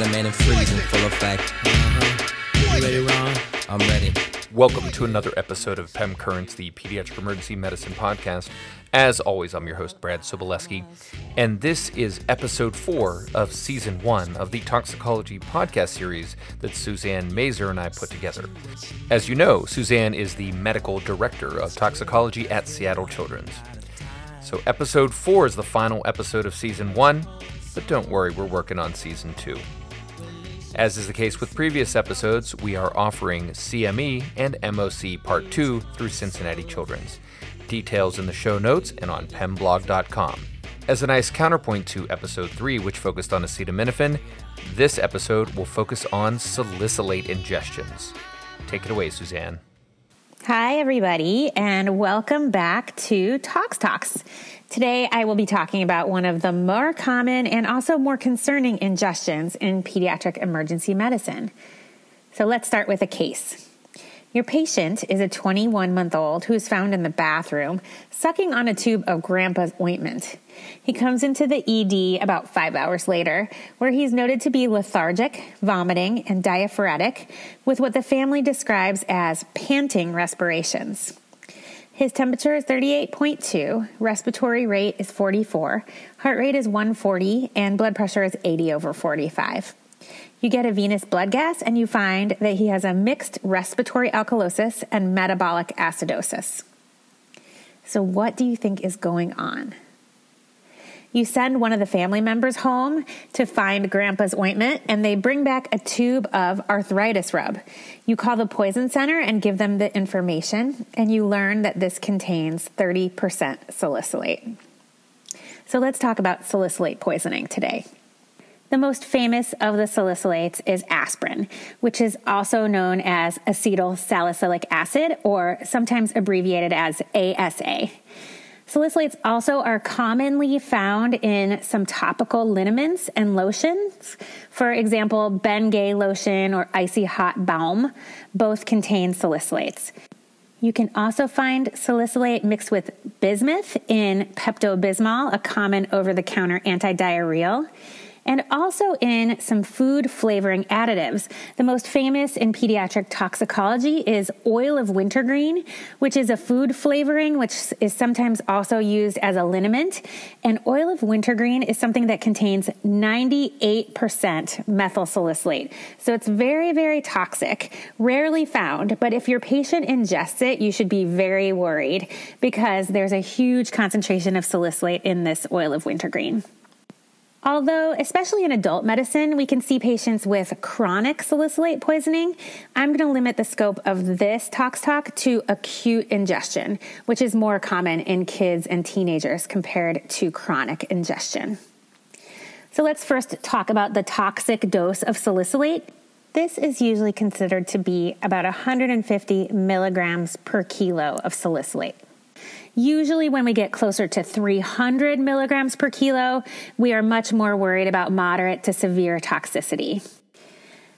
Got a man in freeze in full effect. Uh-huh. You ready, Ron? I'm ready. Welcome to another episode of PEM Currents, the Pediatric Emergency Medicine Podcast. As always, I'm your host, Brad Sobolewski, and this is episode four of season one of the Toxicology podcast series that Suzanne Mazor and I put together. As you know, Suzanne is the medical director of toxicology at Seattle Children's. So, episode four is the final episode of season one, but don't worry, we're working on season two. As is the case with previous episodes, we are offering CME and MOC Part 2 through Cincinnati Children's. Details in the show notes and on pemblog.com. As a nice counterpoint to episode 3, which focused on acetaminophen, this episode will focus on salicylate ingestions. Take it away, Suzanne. Hi, everybody, and welcome back to Tox Talks. Today, I will be talking about one of the more common and also more concerning ingestions in pediatric emergency medicine. So, let's start with a case. Your patient is a 21 month old who is found in the bathroom sucking on a tube of grandpa's ointment. He comes into the ED about five hours later, where he's noted to be lethargic, vomiting, and diaphoretic, with what the family describes as panting respirations. His temperature is 38.2, respiratory rate is 44, heart rate is 140, and blood pressure is 80 over 45. You get a venous blood gas and you find that he has a mixed respiratory alkalosis and metabolic acidosis. So, what do you think is going on? You send one of the family members home to find grandpa's ointment, and they bring back a tube of arthritis rub. You call the poison center and give them the information, and you learn that this contains 30% salicylate. So let's talk about salicylate poisoning today. The most famous of the salicylates is aspirin, which is also known as acetyl salicylic acid, or sometimes abbreviated as ASA. Salicylates also are commonly found in some topical liniments and lotions. For example, Bengay lotion or icy hot balm both contain salicylates. You can also find salicylate mixed with bismuth in Pepto Bismol, a common over the counter antidiarrheal and also in some food flavoring additives. The most famous in pediatric toxicology is oil of wintergreen, which is a food flavoring, which is sometimes also used as a liniment. And oil of wintergreen is something that contains 98% methyl salicylate. So it's very, very toxic, rarely found. But if your patient ingests it, you should be very worried because there's a huge concentration of salicylate in this oil of wintergreen. Although, especially in adult medicine, we can see patients with chronic salicylate poisoning, I'm going to limit the scope of this Tox Talk to acute ingestion, which is more common in kids and teenagers compared to chronic ingestion. So let's first talk about the toxic dose of salicylate. This is usually considered to be about 150 milligrams per kilo of salicylate. Usually, when we get closer to 300 milligrams per kilo, we are much more worried about moderate to severe toxicity.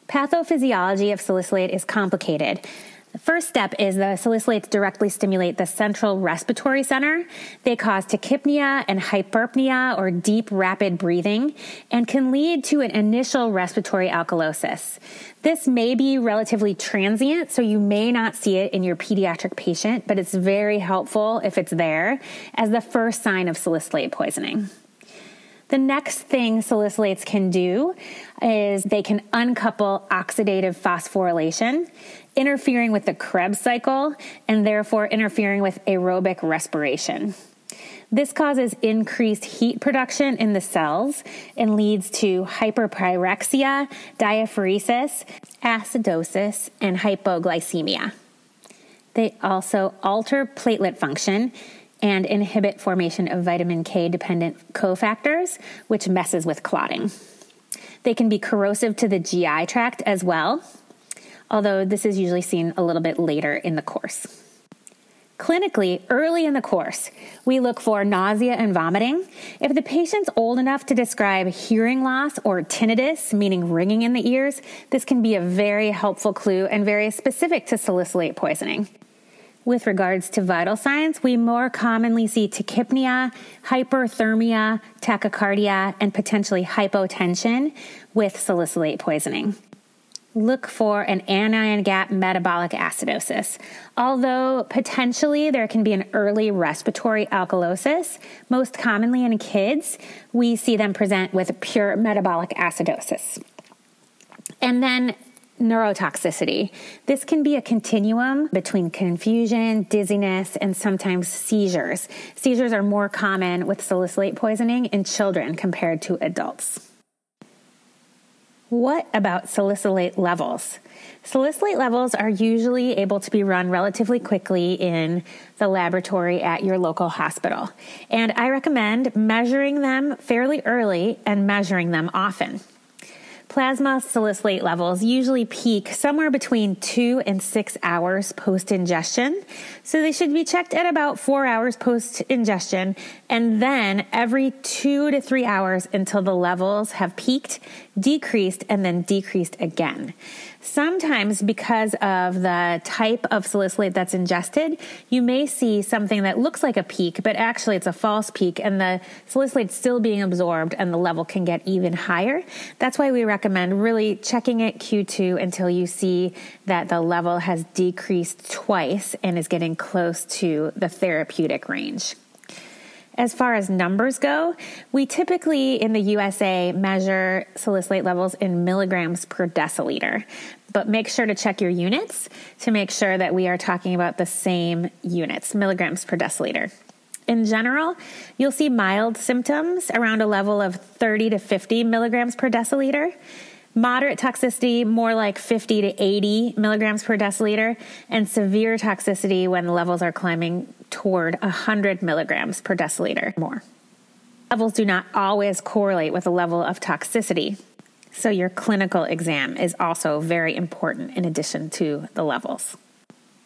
Pathophysiology of salicylate is complicated. The first step is the salicylates directly stimulate the central respiratory center. They cause tachypnea and hyperpnea or deep rapid breathing and can lead to an initial respiratory alkalosis. This may be relatively transient, so you may not see it in your pediatric patient, but it's very helpful if it's there as the first sign of salicylate poisoning. The next thing salicylates can do is they can uncouple oxidative phosphorylation, interfering with the Krebs cycle and therefore interfering with aerobic respiration. This causes increased heat production in the cells and leads to hyperpyrexia, diaphoresis, acidosis, and hypoglycemia. They also alter platelet function and inhibit formation of vitamin K dependent cofactors, which messes with clotting. They can be corrosive to the GI tract as well, although this is usually seen a little bit later in the course. Clinically, early in the course, we look for nausea and vomiting. If the patient's old enough to describe hearing loss or tinnitus, meaning ringing in the ears, this can be a very helpful clue and very specific to salicylate poisoning. With regards to vital signs, we more commonly see tachypnea, hyperthermia, tachycardia, and potentially hypotension with salicylate poisoning. Look for an anion gap metabolic acidosis. Although potentially there can be an early respiratory alkalosis, most commonly in kids, we see them present with pure metabolic acidosis. And then neurotoxicity. This can be a continuum between confusion, dizziness, and sometimes seizures. Seizures are more common with salicylate poisoning in children compared to adults. What about salicylate levels? Salicylate levels are usually able to be run relatively quickly in the laboratory at your local hospital. And I recommend measuring them fairly early and measuring them often. Plasma salicylate levels usually peak somewhere between two and six hours post ingestion. So they should be checked at about four hours post ingestion and then every two to three hours until the levels have peaked, decreased, and then decreased again. Sometimes, because of the type of salicylate that's ingested, you may see something that looks like a peak, but actually it's a false peak, and the salicylate's still being absorbed, and the level can get even higher. That's why we recommend really checking it Q2 until you see that the level has decreased twice and is getting close to the therapeutic range. As far as numbers go, we typically in the USA measure salicylate levels in milligrams per deciliter, but make sure to check your units to make sure that we are talking about the same units, milligrams per deciliter. In general, you'll see mild symptoms around a level of 30 to 50 milligrams per deciliter. Moderate toxicity, more like 50 to 80 milligrams per deciliter, and severe toxicity when levels are climbing toward 100 milligrams per deciliter more. Levels do not always correlate with a level of toxicity, so your clinical exam is also very important in addition to the levels.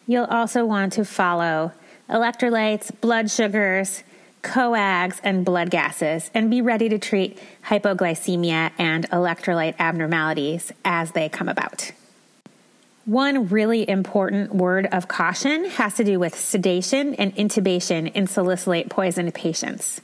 You'll also want to follow electrolytes, blood sugars, coags, and blood gases, and be ready to treat hypoglycemia and electrolyte abnormalities as they come about. One really important word of caution has to do with sedation and intubation in salicylate poisoned patients.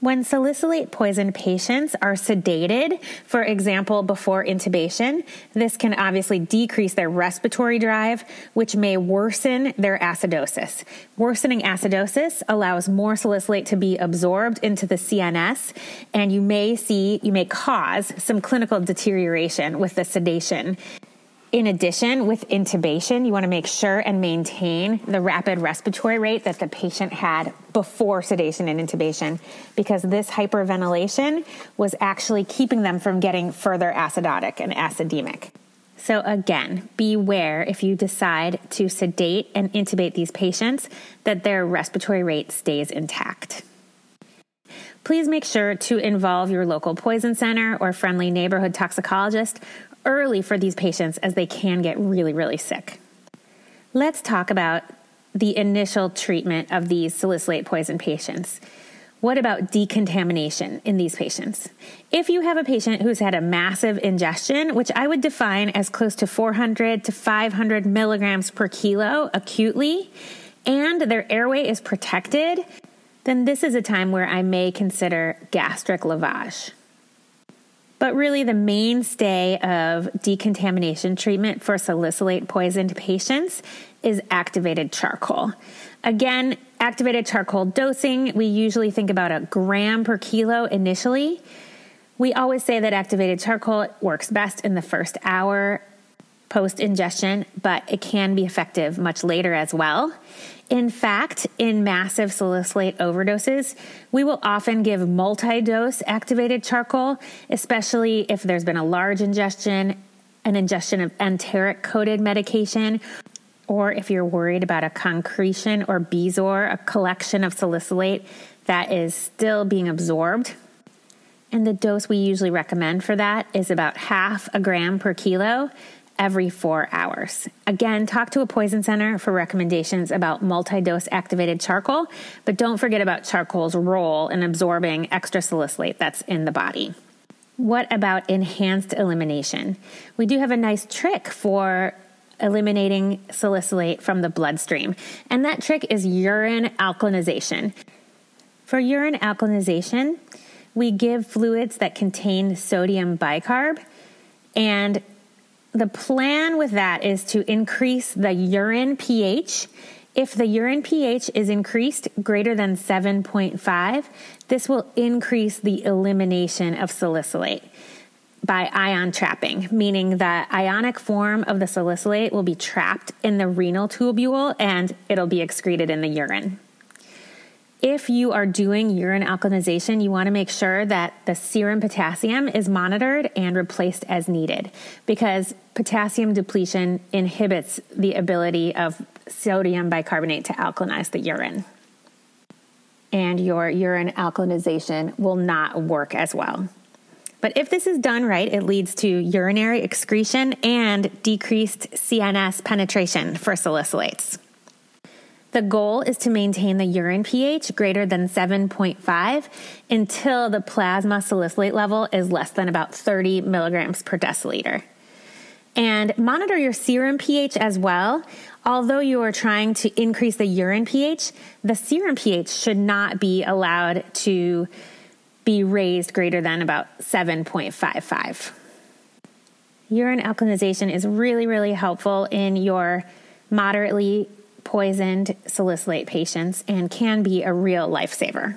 When salicylate poisoned patients are sedated, for example, before intubation, this can obviously decrease their respiratory drive, which may worsen their acidosis. Worsening acidosis allows more salicylate to be absorbed into the CNS, and you may see, you may cause some clinical deterioration with the sedation. In addition, with intubation, you want to make sure and maintain the rapid respiratory rate that the patient had before sedation and intubation because this hyperventilation was actually keeping them from getting further acidotic and acidemic. So, again, beware if you decide to sedate and intubate these patients that their respiratory rate stays intact. Please make sure to involve your local poison center or friendly neighborhood toxicologist early for these patients as they can get really, really sick. Let's talk about the initial treatment of these salicylate poison patients. What about decontamination in these patients? If you have a patient who's had a massive ingestion, which I would define as close to 400 to 500 milligrams per kilo acutely, and their airway is protected, then this is a time where I may consider gastric lavage. But really, the mainstay of decontamination treatment for salicylate poisoned patients is activated charcoal. Again, activated charcoal dosing, we usually think about a gram per kilo initially. We always say that activated charcoal works best in the first hour post ingestion, but it can be effective much later as well. In fact, in massive salicylate overdoses, we will often give multi dose activated charcoal, especially if there's been a large ingestion, an ingestion of enteric coated medication, or if you're worried about a concretion or bezoar, a collection of salicylate that is still being absorbed. And the dose we usually recommend for that is about half a gram per kilo every four hours. Again, talk to a poison center for recommendations about multi dose activated charcoal, but don't forget about charcoal's role in absorbing extra salicylate that's in the body. What about enhanced elimination? We do have a nice trick for eliminating salicylate from the bloodstream. And that trick is urine alkalinization. For urine alkalinization, we give fluids that contain sodium bicarb. And the plan with that is to increase the urine pH. If the urine pH is increased greater than 7.5, this will increase the elimination of salicylate by ion trapping, meaning the ionic form of the salicylate will be trapped in the renal tubule and it'll be excreted in the urine. If you are doing urine alkalinization, you want to make sure that the serum potassium is monitored and replaced as needed because potassium depletion inhibits the ability of sodium bicarbonate to alkalinize the urine. And your urine alkalinization will not work as well. But if this is done right, it leads to urinary excretion and decreased CNS penetration for salicylates. The goal is to maintain the urine pH greater than 7.5 until the plasma salicylate level is less than about 30 milligrams per deciliter. And monitor your serum pH as well. Although you are trying to increase the urine pH, the serum pH should not be allowed to be raised greater than about 7.55. Urine alkalinization is really, really helpful in your moderately poisoned salicylate patients and can be a real lifesaver.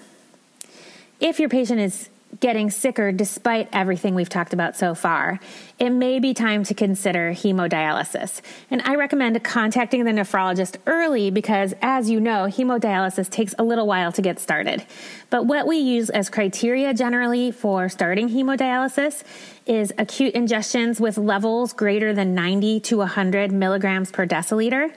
If your patient is getting sicker despite everything we've talked about so far, it may be time to consider hemodialysis. And I recommend contacting the nephrologist early because, as you know, hemodialysis takes a little while to get started. But what we use as criteria generally for starting hemodialysis is acute ingestions with levels greater than 90 to 100 milligrams per deciliter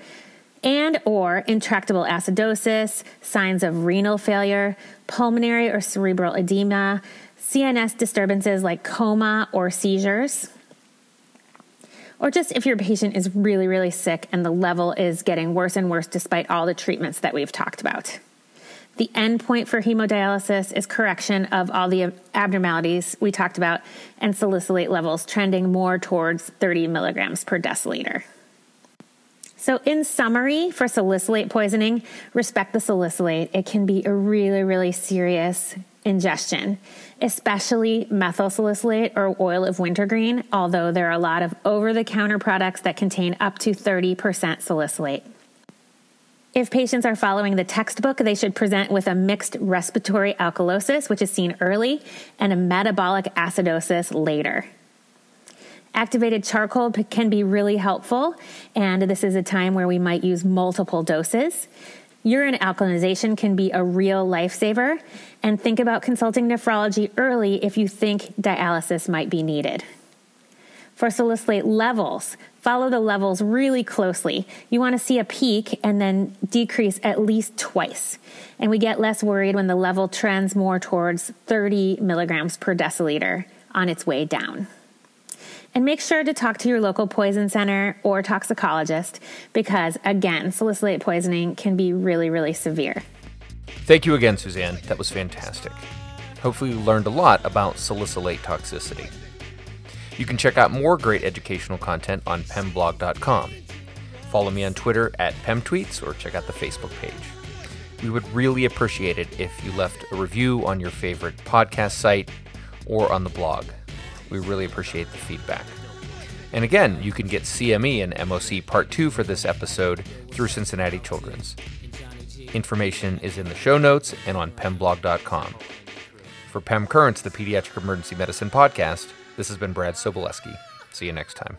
and or intractable acidosis, signs of renal failure, pulmonary or cerebral edema, CNS disturbances like coma or seizures, or just if your patient is really, really sick and the level is getting worse and worse despite all the treatments that we've talked about. The endpoint for hemodialysis is correction of all the abnormalities we talked about and salicylate levels trending more towards 30 milligrams per deciliter. So, in summary, for salicylate poisoning, respect the salicylate. It can be a really, really serious ingestion, especially methyl salicylate or oil of wintergreen, although there are a lot of over the counter products that contain up to 30% salicylate. If patients are following the textbook, they should present with a mixed respiratory alkalosis, which is seen early, and a metabolic acidosis later. Activated charcoal can be really helpful, and this is a time where we might use multiple doses. Urine alkalinization can be a real lifesaver, and think about consulting nephrology early if you think dialysis might be needed. For salicylate levels, follow the levels really closely. You want to see a peak and then decrease at least twice. And we get less worried when the level trends more towards 30 milligrams per deciliter on its way down. And make sure to talk to your local poison center or toxicologist because, again, salicylate poisoning can be really, really severe. Thank you again, Suzanne. That was fantastic. Hopefully, you learned a lot about salicylate toxicity. You can check out more great educational content on pemblog.com. Follow me on Twitter at pemtweets or check out the Facebook page. We would really appreciate it if you left a review on your favorite podcast site or on the blog. We really appreciate the feedback. And again, you can get CME and MOC Part 2 for this episode through Cincinnati Children's. Information is in the show notes and on pemblog.com. For Pem Currents, the Pediatric Emergency Medicine Podcast, this has been Brad Sobolewski. See you next time.